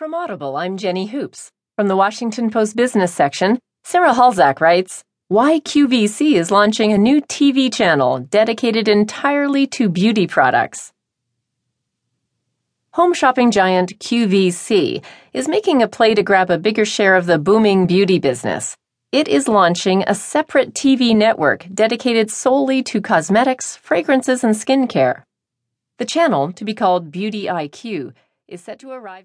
From Audible, I'm Jenny Hoops. From the Washington Post Business section, Sarah Halzack writes Why QVC is launching a new TV channel dedicated entirely to beauty products. Home shopping giant QVC is making a play to grab a bigger share of the booming beauty business. It is launching a separate TV network dedicated solely to cosmetics, fragrances, and skincare. The channel, to be called Beauty IQ, is set to arrive.